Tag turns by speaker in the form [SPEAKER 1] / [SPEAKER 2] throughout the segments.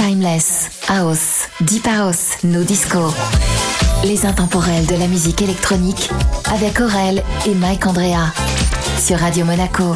[SPEAKER 1] Timeless, House, Deep House, No Disco. Les intemporels de la musique électronique avec Aurel et Mike Andrea sur Radio Monaco.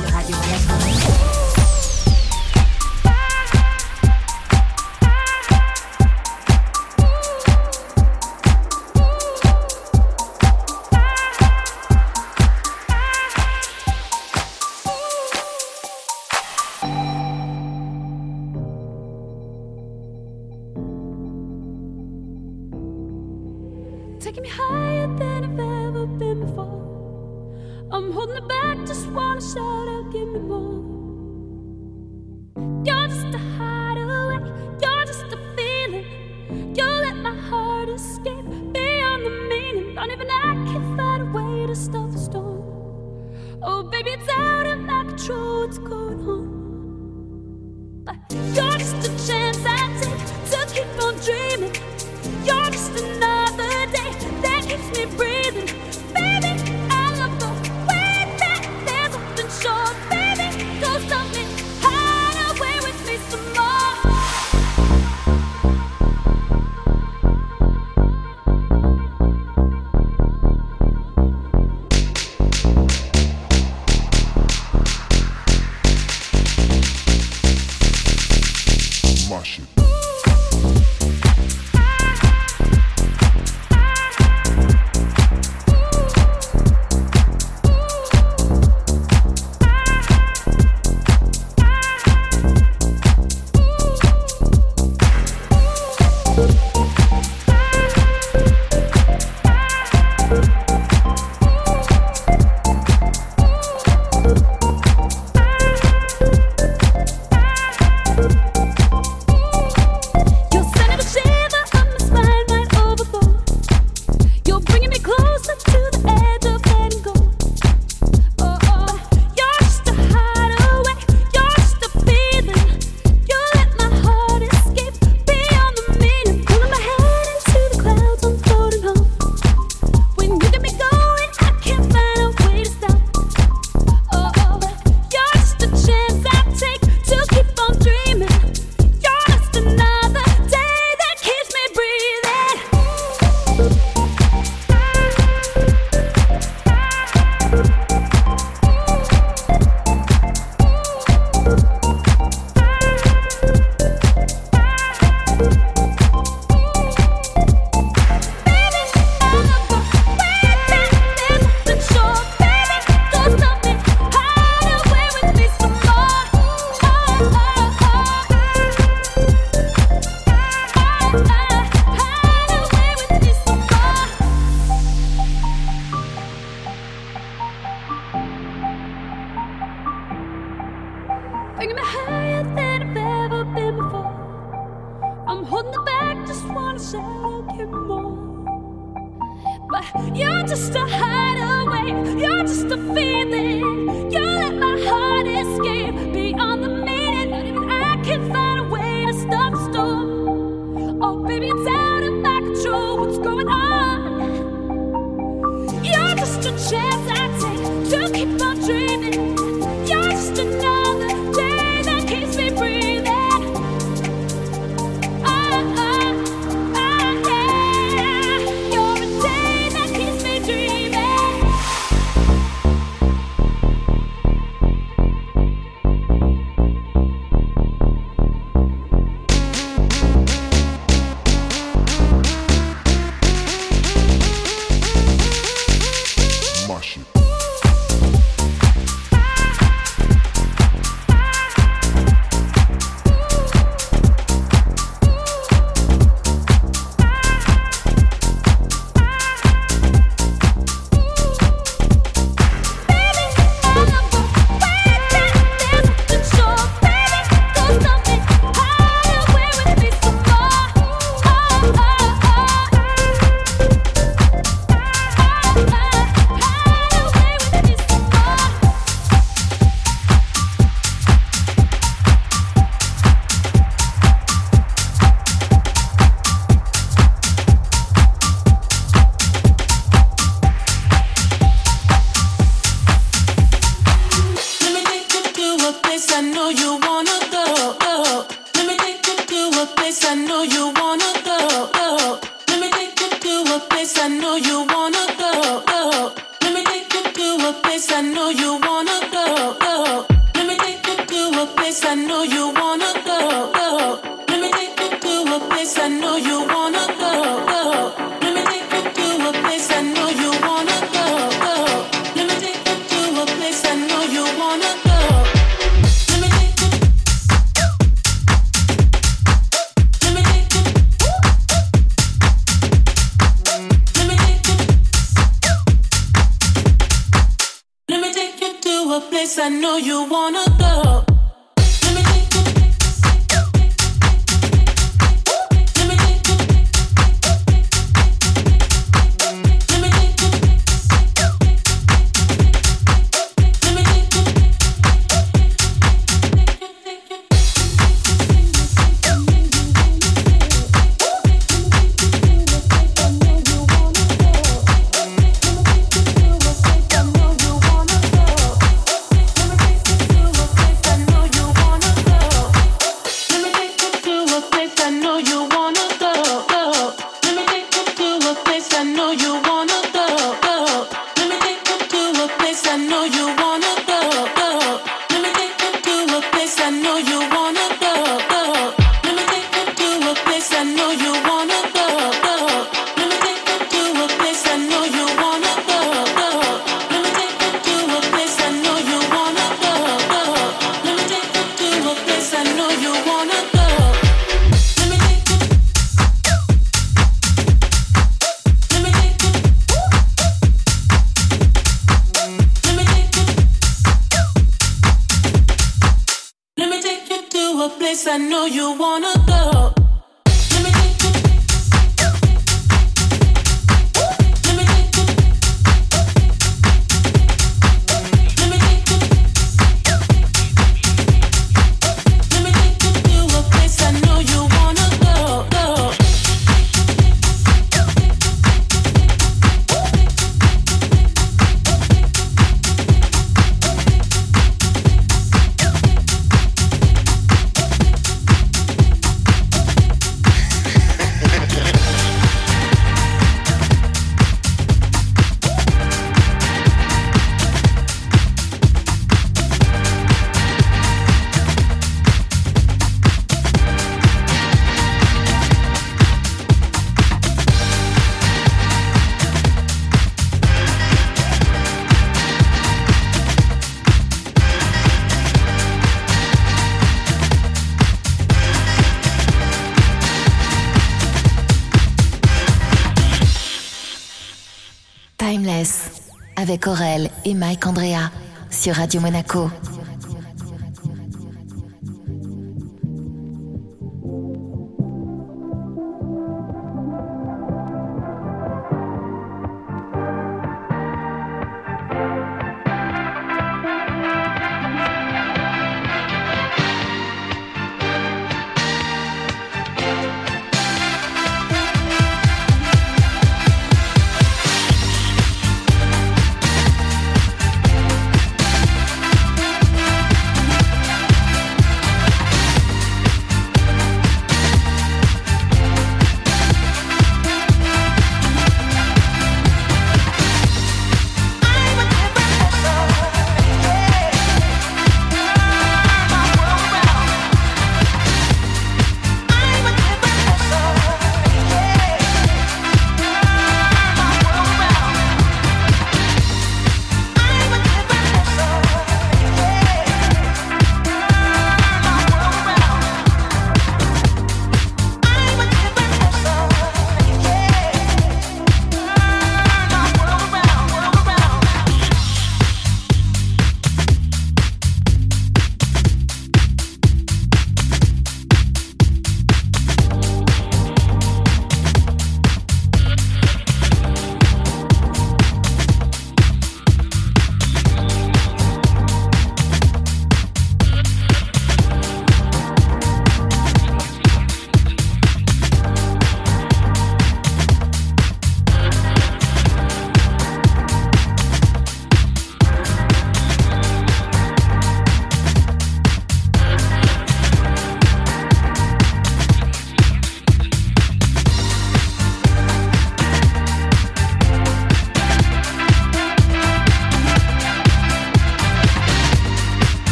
[SPEAKER 2] Avec Aurel et Mike Andrea sur Radio Monaco.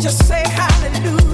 [SPEAKER 3] Just
[SPEAKER 4] say hallelujah.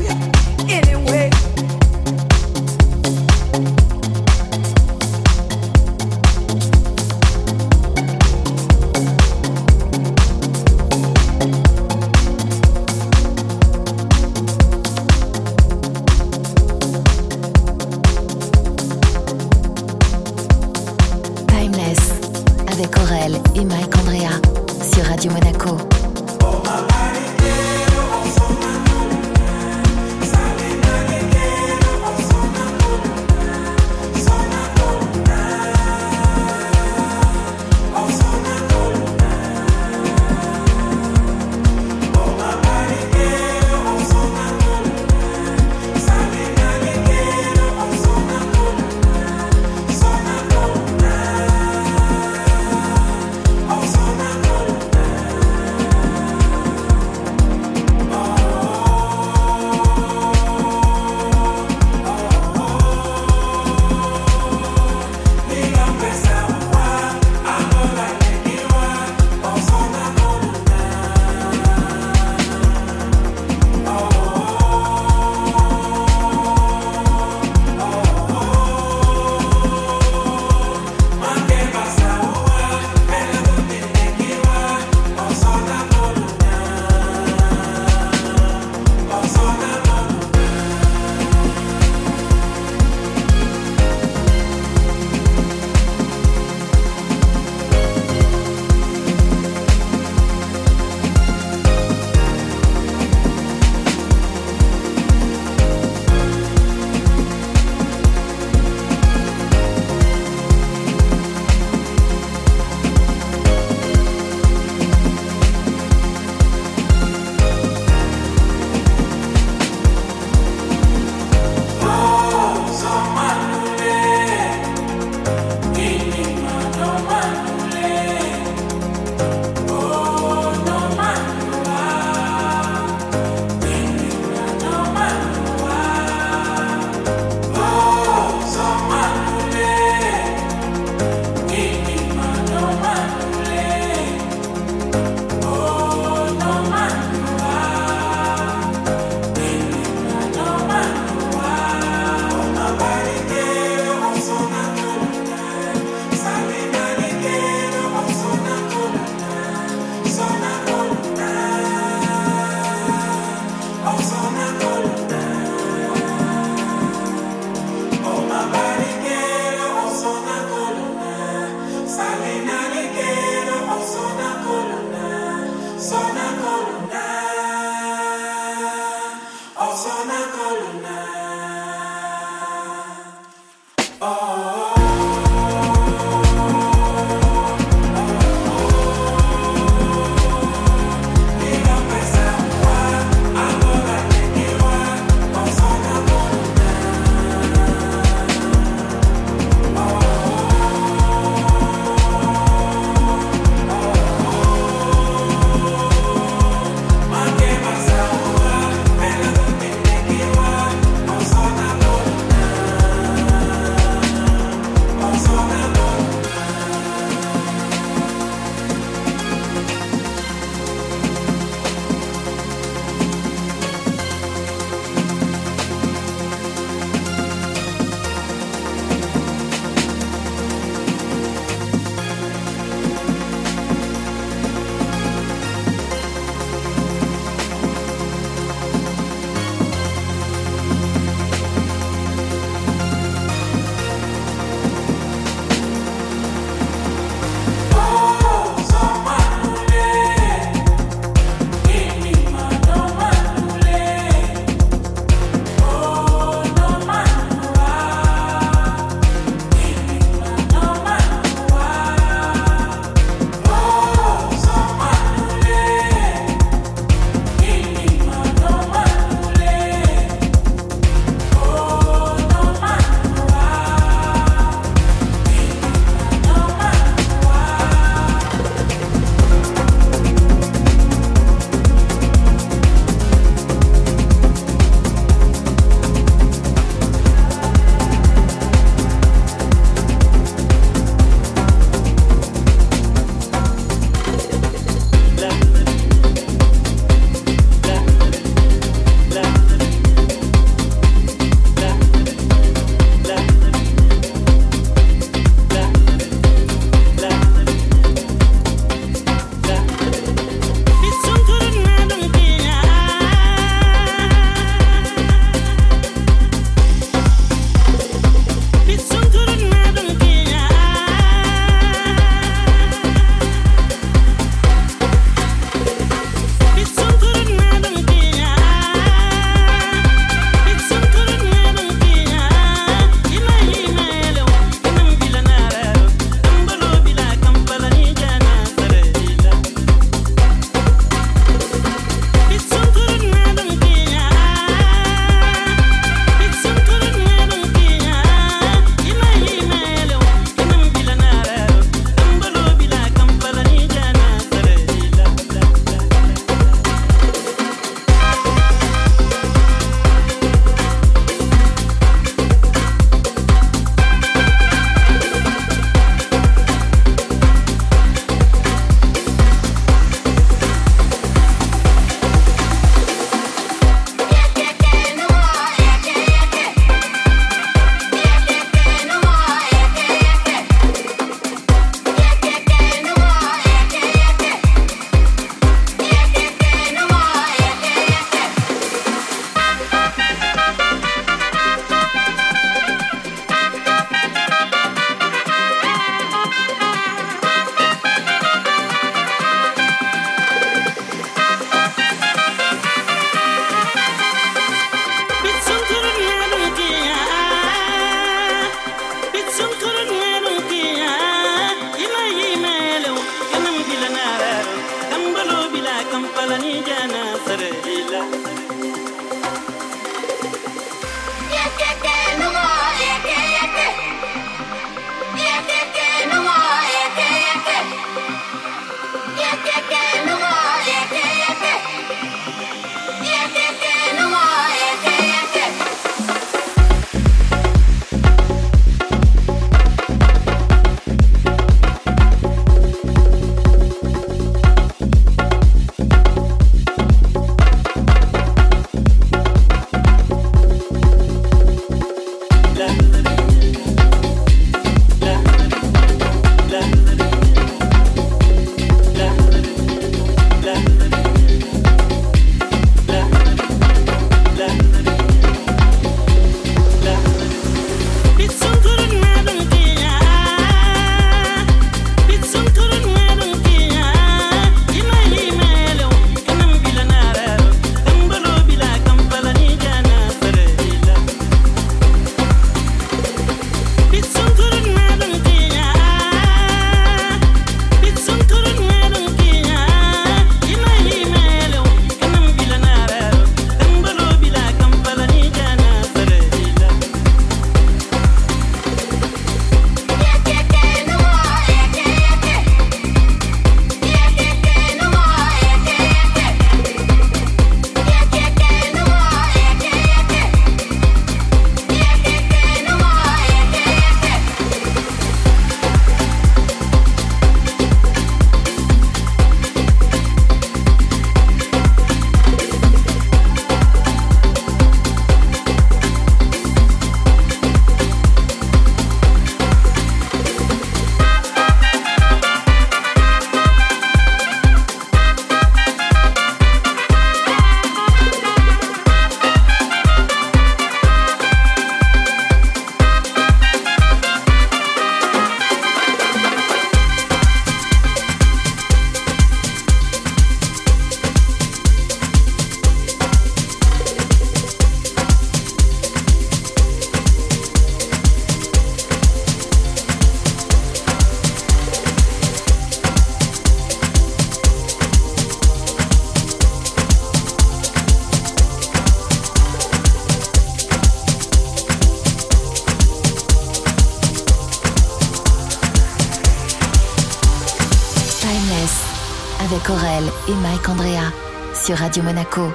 [SPEAKER 4] Aurel et Mike Andrea sur Radio Monaco.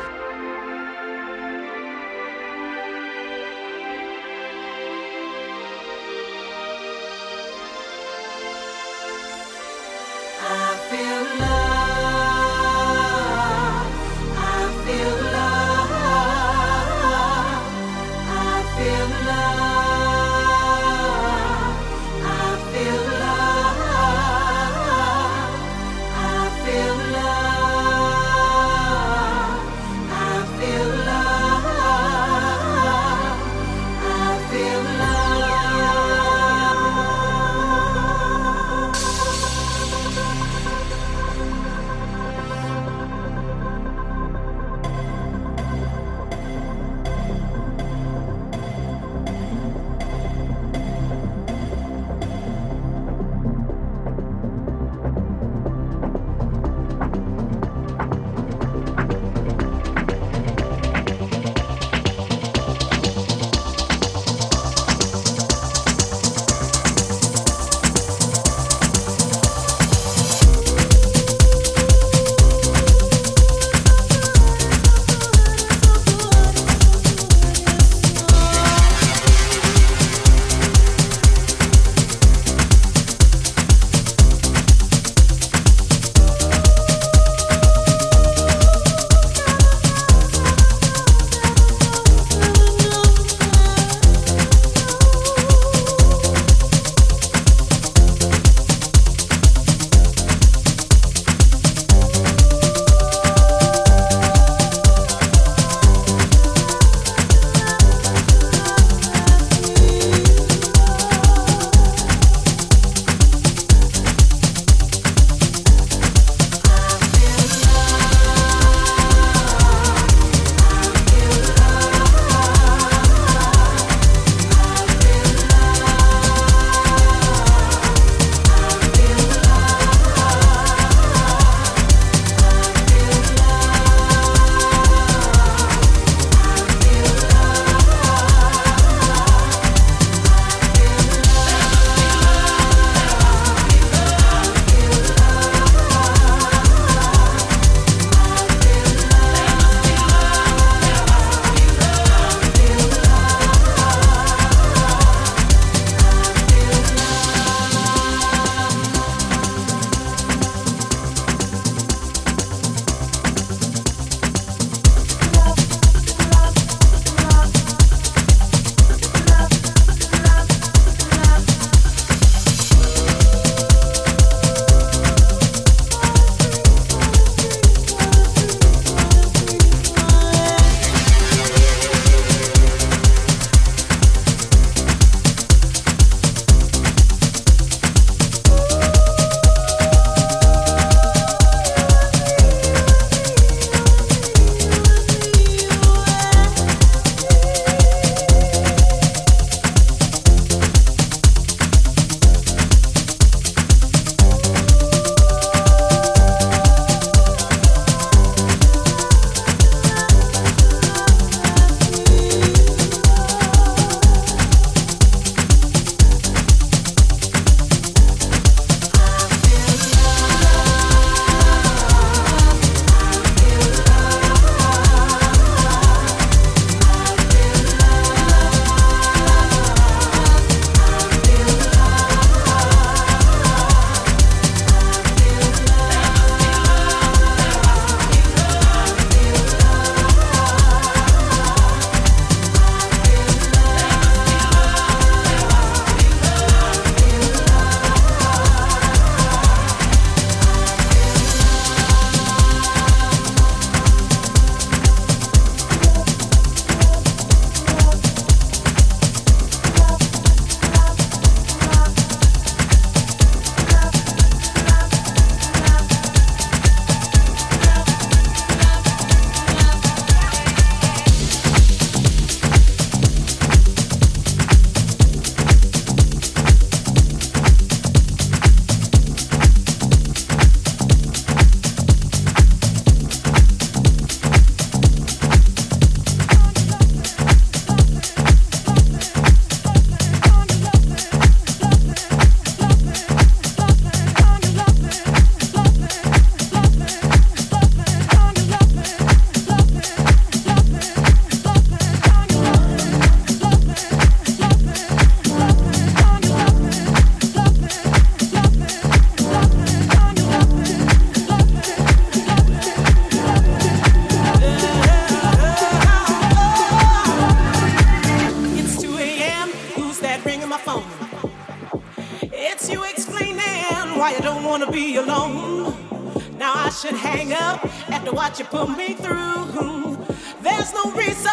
[SPEAKER 5] what you put me through. There's no reason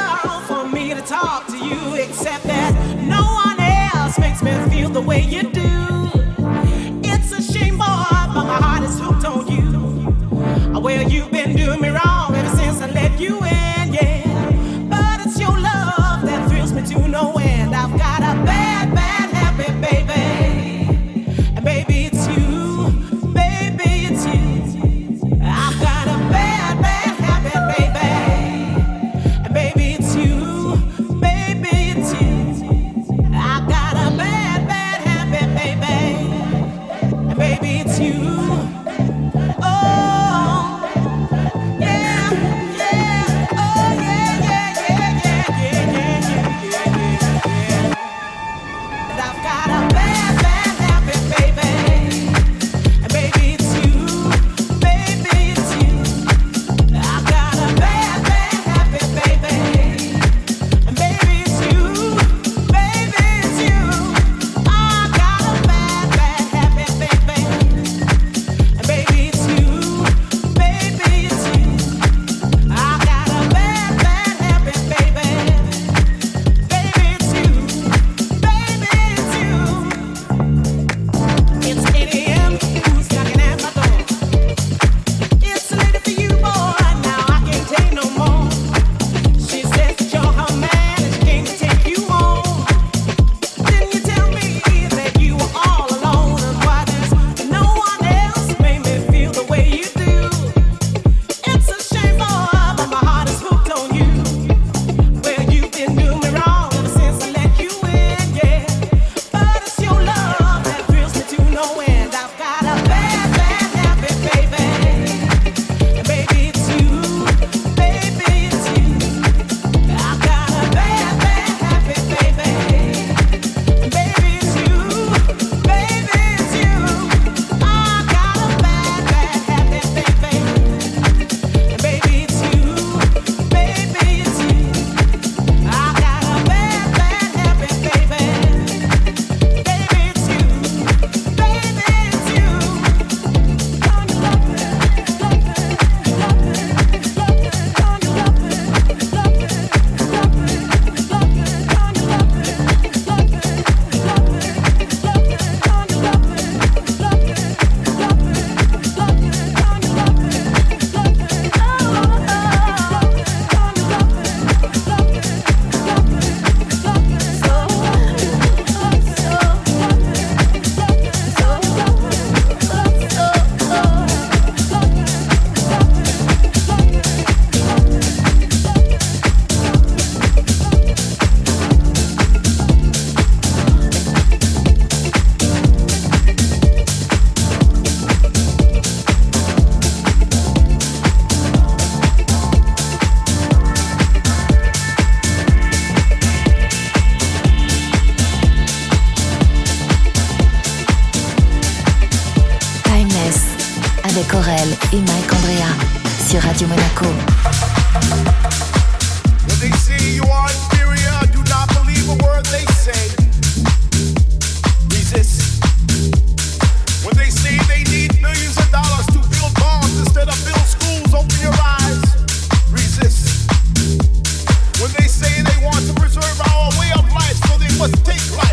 [SPEAKER 5] for me to talk to you except that no one else makes me feel the way you do.
[SPEAKER 6] must take
[SPEAKER 3] my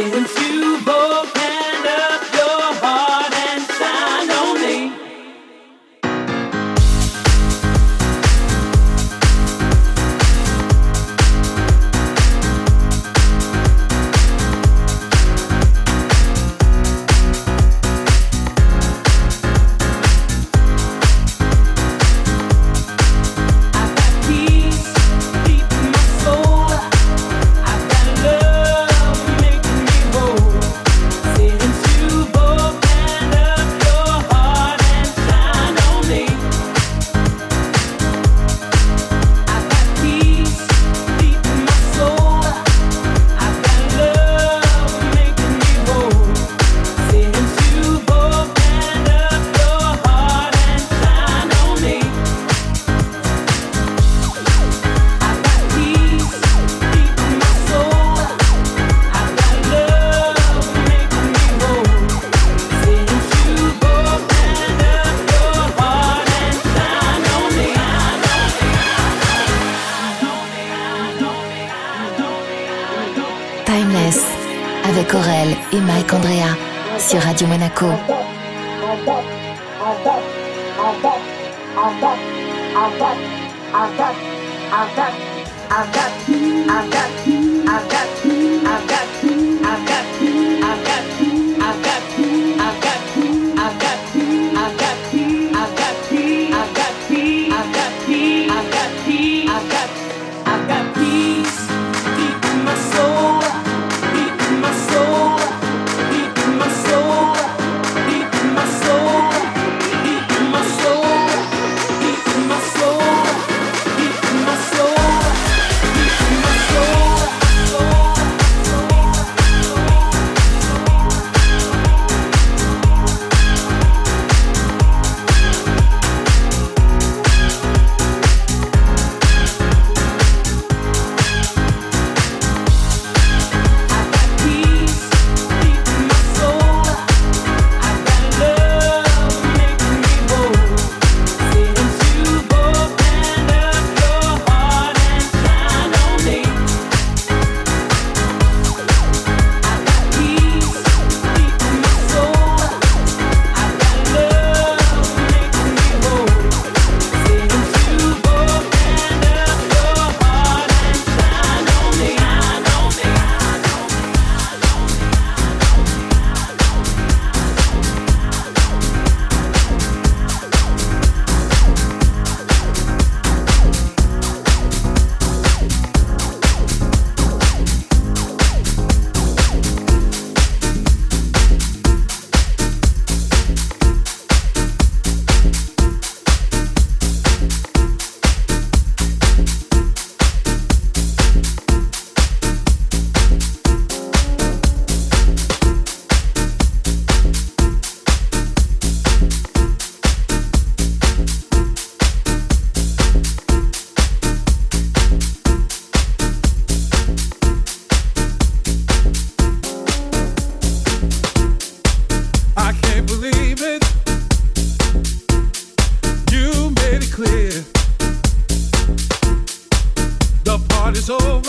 [SPEAKER 3] feeling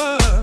[SPEAKER 3] over.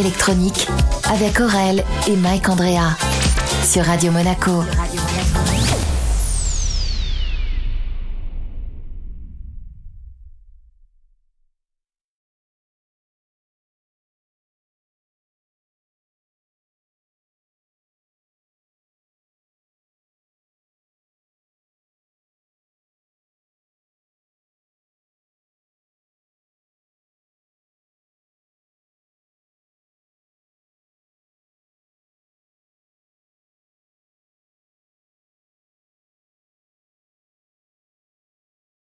[SPEAKER 1] électronique avec Aurel et Mike Andrea sur Radio Monaco.